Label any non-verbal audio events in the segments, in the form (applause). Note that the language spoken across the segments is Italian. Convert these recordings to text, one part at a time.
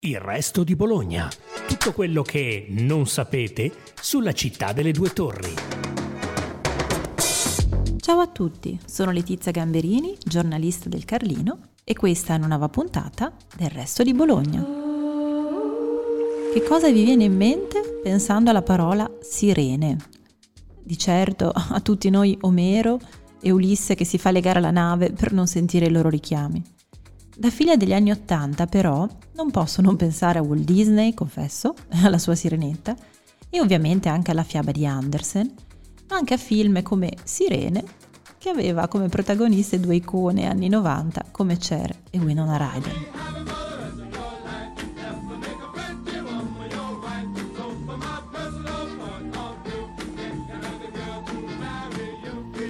Il resto di Bologna. Tutto quello che non sapete sulla città delle due torri. Ciao a tutti, sono Letizia Gamberini, giornalista del Carlino e questa è una nuova puntata del resto di Bologna. Che cosa vi viene in mente pensando alla parola sirene? Di certo a tutti noi Omero e Ulisse che si fa legare alla nave per non sentire i loro richiami. Da figlia degli anni Ottanta, però, non posso non pensare a Walt Disney, confesso, (laughs) alla sua sirenetta, e ovviamente anche alla fiaba di Andersen, ma anche a film come Sirene, che aveva come protagoniste due icone anni 90 come Cher e Winona Ryder.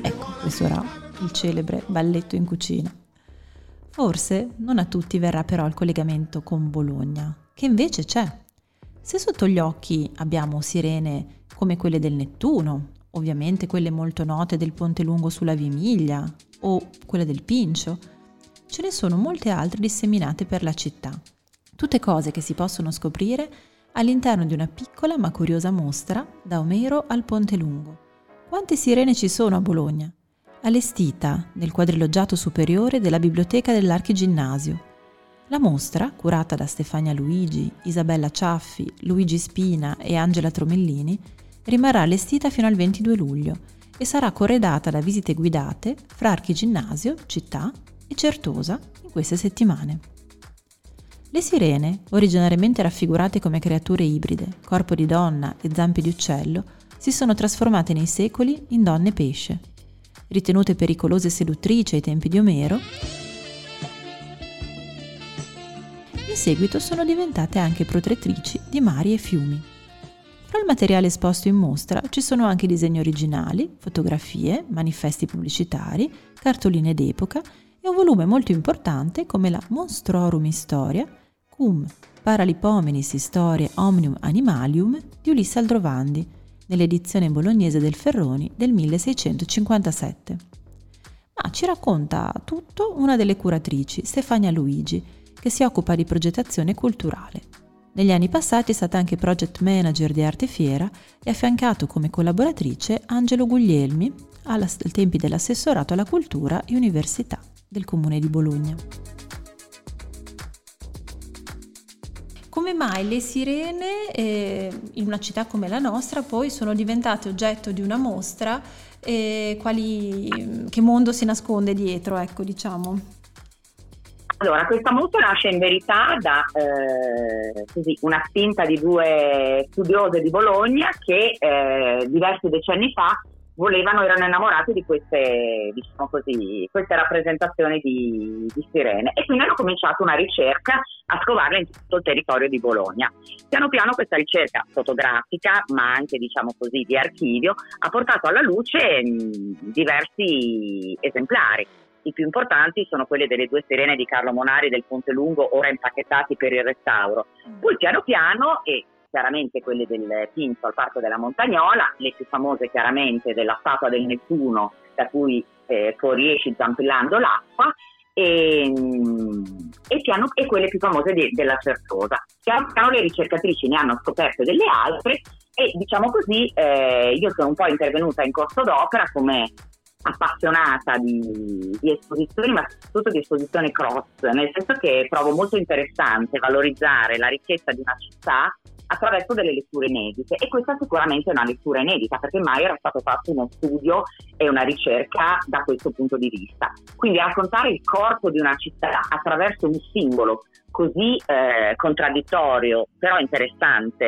Ecco, questo era il celebre balletto in cucina. Forse non a tutti verrà però il collegamento con Bologna, che invece c'è. Se sotto gli occhi abbiamo sirene come quelle del Nettuno, ovviamente quelle molto note del Ponte Lungo sulla Vimiglia o quelle del Pincio, ce ne sono molte altre disseminate per la città. Tutte cose che si possono scoprire all'interno di una piccola ma curiosa mostra da Omero al Ponte Lungo. Quante sirene ci sono a Bologna? Allestita nel quadriloggiato superiore della biblioteca dell'Archiginnasio. La mostra, curata da Stefania Luigi, Isabella Ciaffi, Luigi Spina e Angela Tromellini, rimarrà allestita fino al 22 luglio e sarà corredata da visite guidate fra Archiginnasio, città e Certosa in queste settimane. Le sirene, originariamente raffigurate come creature ibride, corpo di donna e zampe di uccello, si sono trasformate nei secoli in donne pesce ritenute pericolose seduttrici ai tempi di Omero, in seguito sono diventate anche protettrici di mari e fiumi. Fra il materiale esposto in mostra ci sono anche disegni originali, fotografie, manifesti pubblicitari, cartoline d'epoca e un volume molto importante come la Monstrorum Historia cum Paralipomenis Historiae Omnium Animalium di Ulisse Aldrovandi, nell'edizione bolognese del Ferroni del 1657. Ma ci racconta tutto una delle curatrici, Stefania Luigi, che si occupa di progettazione culturale. Negli anni passati è stata anche project manager di Arte Fiera e ha affiancato come collaboratrice Angelo Guglielmi ai tempi dell'assessorato alla cultura e università del comune di Bologna. Come mai le sirene eh, in una città come la nostra poi sono diventate oggetto di una mostra e quali, che mondo si nasconde dietro, ecco diciamo. Allora, questa mostra nasce in verità da eh, così, una spinta di due studiose di Bologna che eh, diversi decenni fa volevano, erano innamorati di queste, diciamo così, queste rappresentazioni di, di, sirene e quindi hanno cominciato una ricerca a scovarle in tutto il territorio di Bologna. Piano piano questa ricerca fotografica, ma anche diciamo così di archivio, ha portato alla luce mh, diversi esemplari. I più importanti sono quelle delle due sirene di Carlo Monari del Ponte Lungo, ora impacchettati per il restauro. Poi piano piano, e chiaramente quelle del Pinto al Parco della Montagnola, le più famose chiaramente della statua del Nettuno da cui eh, fuoriesci zampillando l'acqua e, e, piano, e, quelle più famose de, della Certosa. Piano piano le ricercatrici ne hanno scoperte delle altre e diciamo così eh, io sono un po' intervenuta in corso d'opera come appassionata di, di, esposizioni, ma soprattutto di esposizioni cross, nel senso che trovo molto interessante valorizzare la ricchezza di una città attraverso delle letture inedite e questa sicuramente è una lettura inedita perché mai era stato fatto uno studio e una ricerca da questo punto di vista. Quindi raccontare il corpo di una città attraverso un simbolo così eh, contraddittorio, però interessante,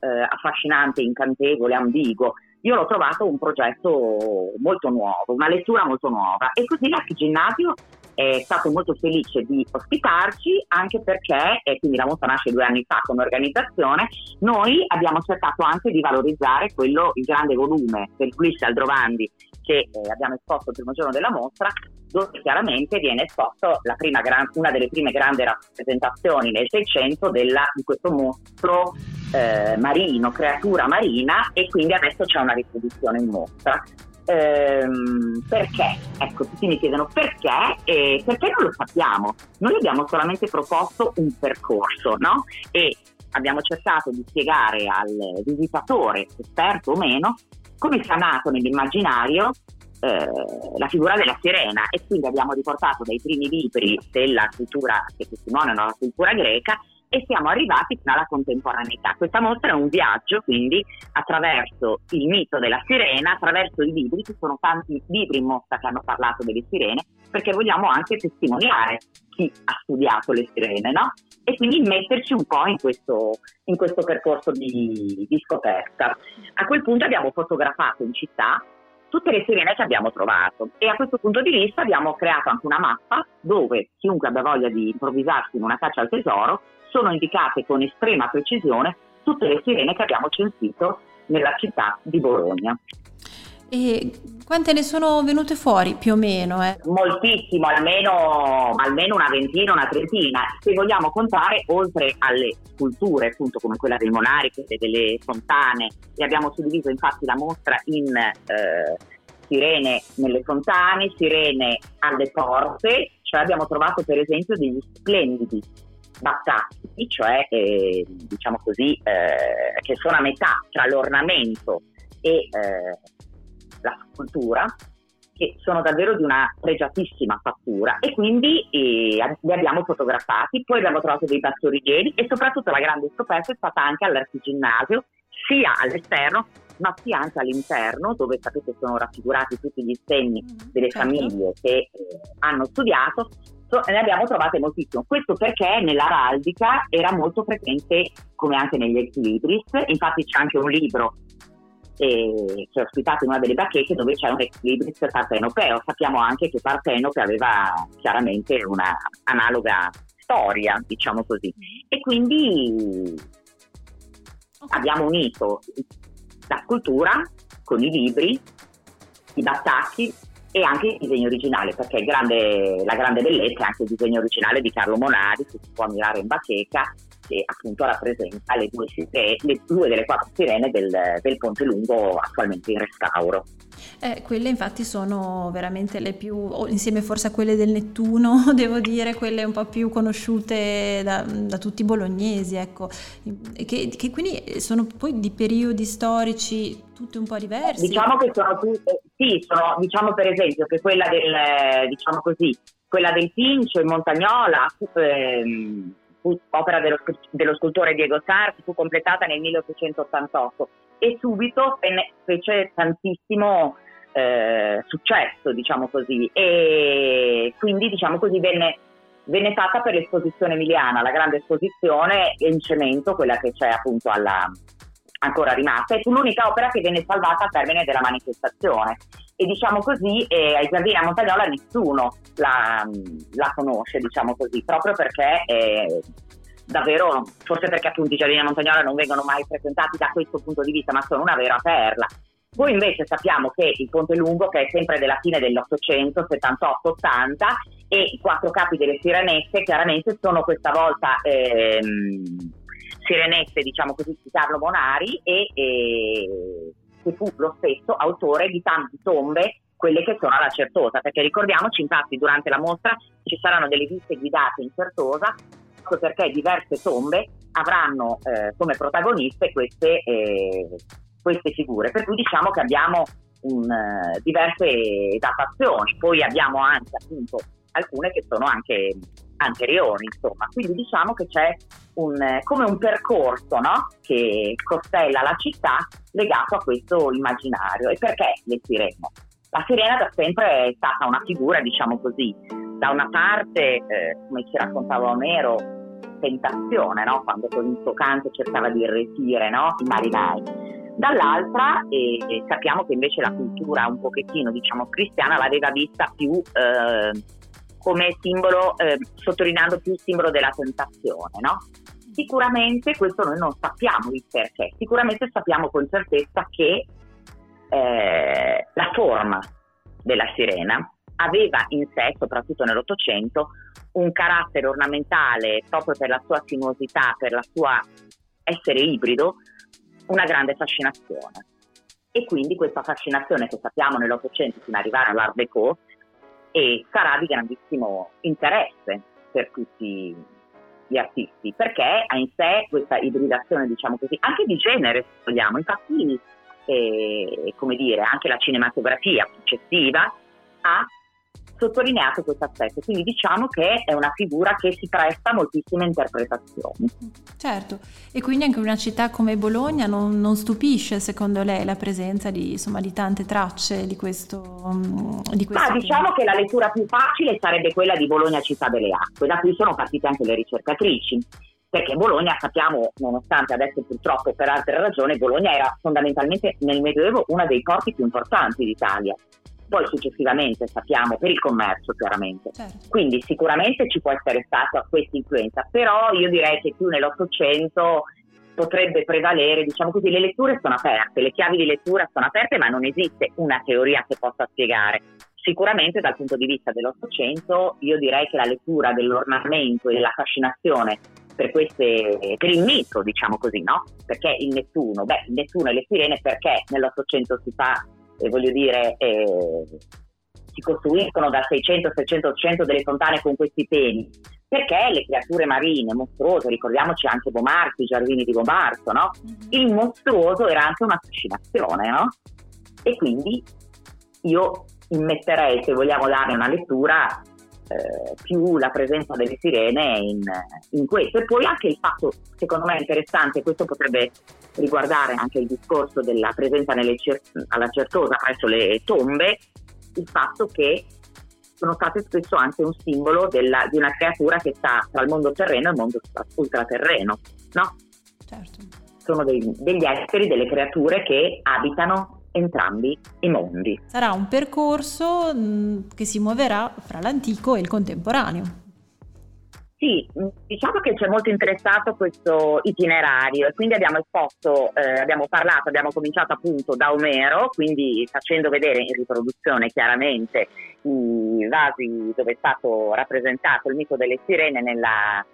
eh, affascinante, incantevole, ambiguo, io l'ho trovato un progetto molto nuovo, una lettura molto nuova e così l'Archiginnasio è stato molto felice di ospitarci anche perché, e quindi la mostra nasce due anni fa come organizzazione, noi abbiamo cercato anche di valorizzare quello, il grande volume del Ulisse Aldrovandi che eh, abbiamo esposto il primo giorno della mostra, dove chiaramente viene esposto gran, una delle prime grandi rappresentazioni nel Seicento di questo mostro eh, marino, creatura marina, e quindi adesso c'è una riproduzione in mostra Ehm, perché? Ecco, tutti mi chiedono perché e perché non lo sappiamo. Noi abbiamo solamente proposto un percorso, no? E abbiamo cercato di spiegare al visitatore, esperto o meno, come sia nato nell'immaginario eh, la figura della sirena e quindi abbiamo riportato dai primi libri della cultura che testimoniano la cultura greca e siamo arrivati fino alla contemporaneità. Questa mostra è un viaggio quindi attraverso il mito della sirena, attraverso i libri, ci sono tanti libri in mostra che hanno parlato delle sirene, perché vogliamo anche testimoniare chi ha studiato le sirene, no? E quindi metterci un po' in questo, in questo percorso di, di scoperta. A quel punto abbiamo fotografato in città tutte le sirene che abbiamo trovato e a questo punto di vista abbiamo creato anche una mappa dove chiunque abbia voglia di improvvisarsi in una caccia al tesoro sono indicate con estrema precisione tutte le sirene che abbiamo censito nella città di Bologna. E quante ne sono venute fuori più o meno? Eh? Moltissimo, almeno, almeno, una ventina, una trentina. Se vogliamo contare, oltre alle sculture, appunto come quella dei monari, quelle delle fontane, e abbiamo suddiviso infatti la mostra in eh, sirene nelle fontane, sirene alle porte, cioè abbiamo trovato per esempio degli splendidi battati, cioè eh, diciamo così, eh, che sono a metà tra l'ornamento e eh, la scultura, che sono davvero di una pregiatissima fattura e quindi eh, li abbiamo fotografati, poi abbiamo trovato dei bassorilievi e soprattutto la grande scoperta è stata anche all'artiginnasio, sia all'esterno ma sia anche all'interno, dove sapete sono raffigurati tutti gli segni mm, delle certo. famiglie che eh, hanno studiato, ne abbiamo trovate moltissimo. Questo perché nell'araldica era molto presente, come anche negli ex libris, infatti c'è anche un libro eh, che è ospitato in una delle bacchette dove c'è un ex libris partenopeo. Sappiamo anche che Partenope aveva chiaramente una analoga storia, diciamo così. E quindi abbiamo unito la scultura con i libri, i battacchi e anche il disegno originale, perché grande, la grande bellezza è anche il disegno originale di Carlo Monari, che si può ammirare in bacheca, che appunto rappresenta le due, le due delle quattro sirene del, del Ponte Lungo attualmente in restauro. Eh, quelle infatti sono veramente le più, insieme forse a quelle del Nettuno, (laughs) devo dire, quelle un po' più conosciute da, da tutti i bolognesi, ecco, che, che, quindi sono poi di periodi storici tutti un po' diversi. Diciamo che sono tutte, sì, sono, diciamo per esempio che quella del, diciamo così, quella del Pincio in Montagnola, ehm, opera dello, dello, scultore Diego Sarti, fu completata nel 1888 e subito fece tantissimo eh, successo, diciamo così, e quindi diciamo così venne, venne, fatta per l'esposizione emiliana, la grande esposizione in cemento, quella che c'è appunto alla, ancora rimasta, e fu l'unica opera che venne salvata al termine della manifestazione. E diciamo così, eh, ai Giardini a Montagnola nessuno la, la, conosce, diciamo così, proprio perché eh, davvero, forse perché appunto i Giardini a Montagnola non vengono mai presentati da questo punto di vista, ma sono una vera perla. Poi invece sappiamo che il Ponte Lungo, che è sempre della fine dell'Ottocento, 78-80, e i quattro capi delle Sirenette chiaramente sono questa volta ehm, Sirenette, diciamo così, di Carlo Monari e, e che fu lo stesso autore di tante tombe quelle che sono alla Certosa, perché ricordiamoci infatti durante la mostra ci saranno delle visite guidate in Certosa proprio perché diverse tombe avranno eh, come protagoniste queste, eh, queste, figure, per cui diciamo che abbiamo un, uh, diverse datazioni, poi abbiamo anche appunto alcune che sono anche anteriori, insomma, quindi diciamo che c'è un, come un percorso no? che costella la città legato a questo immaginario. E perché le sirene? La sirena da sempre è stata una figura, diciamo così, da una parte, eh, come ci raccontava Omero, tentazione, no? quando con il suo canto cercava di irretire no? i marinai. Dall'altra eh, sappiamo che invece la cultura un pochettino diciamo cristiana l'aveva vista più eh, come simbolo, eh, sottolineando più il simbolo della tentazione, no? Sicuramente questo noi non sappiamo il perché, sicuramente sappiamo con certezza che eh, la forma della sirena aveva in sé, soprattutto nell'Ottocento, un carattere ornamentale proprio per la sua sinuosità, per la sua essere ibrido, una grande fascinazione. e quindi questa fascinazione che sappiamo nell'Ottocento fino ad arrivare all'Art Deco e sarà di grandissimo interesse per tutti gli artisti perché ha in sé questa ibridazione diciamo così anche di genere se vogliamo. Infatti eh, come dire anche la cinematografia successiva ha sottolineato questo aspetto, quindi diciamo che è una figura che si presta a moltissime interpretazioni. Certo, e quindi anche una città come Bologna non, non stupisce secondo lei la presenza di, insomma, di tante tracce di questo... Mm, di questo Ma diciamo che la lettura più facile sarebbe quella di Bologna città delle acque, da cui sono partite anche le ricercatrici. Perché Bologna sappiamo, nonostante adesso purtroppo per altre ragioni, Bologna era fondamentalmente nel Medioevo uno dei porti più importanti d'Italia poi successivamente sappiamo per il commercio chiaramente. Certo. Quindi sicuramente ci può essere stata questa influenza, però io direi che più nell'Ottocento potrebbe prevalere, diciamo così, le letture sono aperte, le chiavi di lettura sono aperte, ma non esiste una teoria che possa spiegare. Sicuramente dal punto di vista dell'Ottocento io direi che la lettura dell'ornamento e della fascinazione per, queste, per il mito, diciamo così, no? Perché il Nettuno? Beh, il Nettuno e le sirene perché nell'Ottocento si fa eh, voglio dire, eh, si costruiscono da 600, 700, 800 delle fontane con questi temi, perché le creature marine mostruose, ricordiamoci anche Bomarzo, i giardini di Bomarzo, no? Mm-hmm. Il mostruoso era anche una fascinazione, no? E quindi io immetterei, se vogliamo dare una lettura, eh, più la presenza delle sirene in, in, questo. E poi anche il fatto, secondo me interessante, questo potrebbe riguardare anche il discorso della presenza cer- alla certosa presso le tombe, il fatto che sono state spesso anche un simbolo della, di una creatura che sta tra il mondo terreno e il mondo ultraterreno, no? Certo. Sono dei, degli esseri, delle creature che abitano entrambi i mondi. Sarà un percorso che si muoverà fra l'antico e il contemporaneo. Sì, diciamo che c'è molto interessato questo itinerario e quindi abbiamo esposto, eh, abbiamo parlato, abbiamo cominciato appunto da Omero, quindi facendo vedere in riproduzione chiaramente i vasi dove è stato rappresentato il mito delle sirene nella,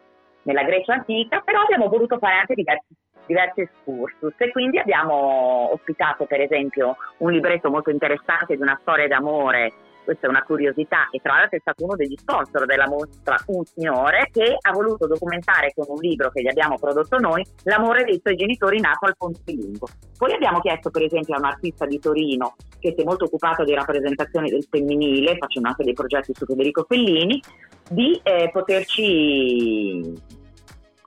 nella Grecia antica, però abbiamo voluto fare anche diversi diversi excursus e quindi abbiamo ospitato per esempio un libretto molto interessante di una storia d'amore questa è una curiosità e tra l'altro è stato uno degli sponsor della mostra un signore che ha voluto documentare con un libro che gli abbiamo prodotto noi l'amore dei suoi genitori nato al Ponte Lungo. Poi abbiamo chiesto per esempio a un artista di Torino che si è molto occupato di rappresentazioni del femminile, facendo anche dei progetti su Federico Fellini, di eh, poterci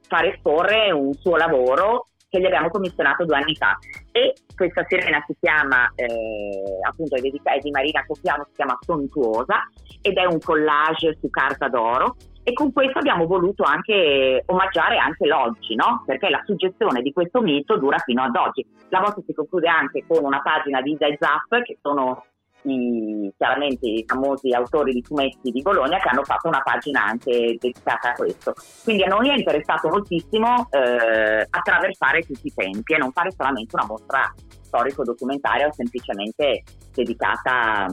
fare esporre un suo lavoro che gli abbiamo commissionato due anni fa e questa sirena si chiama eh, appunto è, dedicata, è di Marina Coppiano, si chiama Sontuosa ed è un collage su carta d'oro e con questo abbiamo voluto anche omaggiare anche l'oggi, no? Perché la suggestione di questo mito dura fino ad oggi. La mostra si conclude anche con una pagina di Isa e Zapp, che sono i, chiaramente i famosi autori di fumetti di Bologna che hanno fatto una pagina anche dedicata a questo. Quindi a noi è interessato moltissimo eh, attraversare tutti i tempi e non fare solamente una mostra storico-documentaria o semplicemente dedicata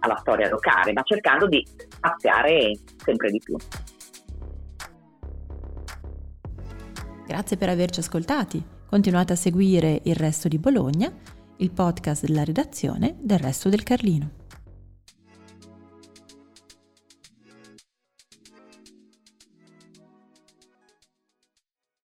alla storia locale, ma cercando di spaziare sempre di più. Grazie per averci ascoltati. Continuate a seguire il resto di Bologna il podcast della redazione del Resto del Carlino.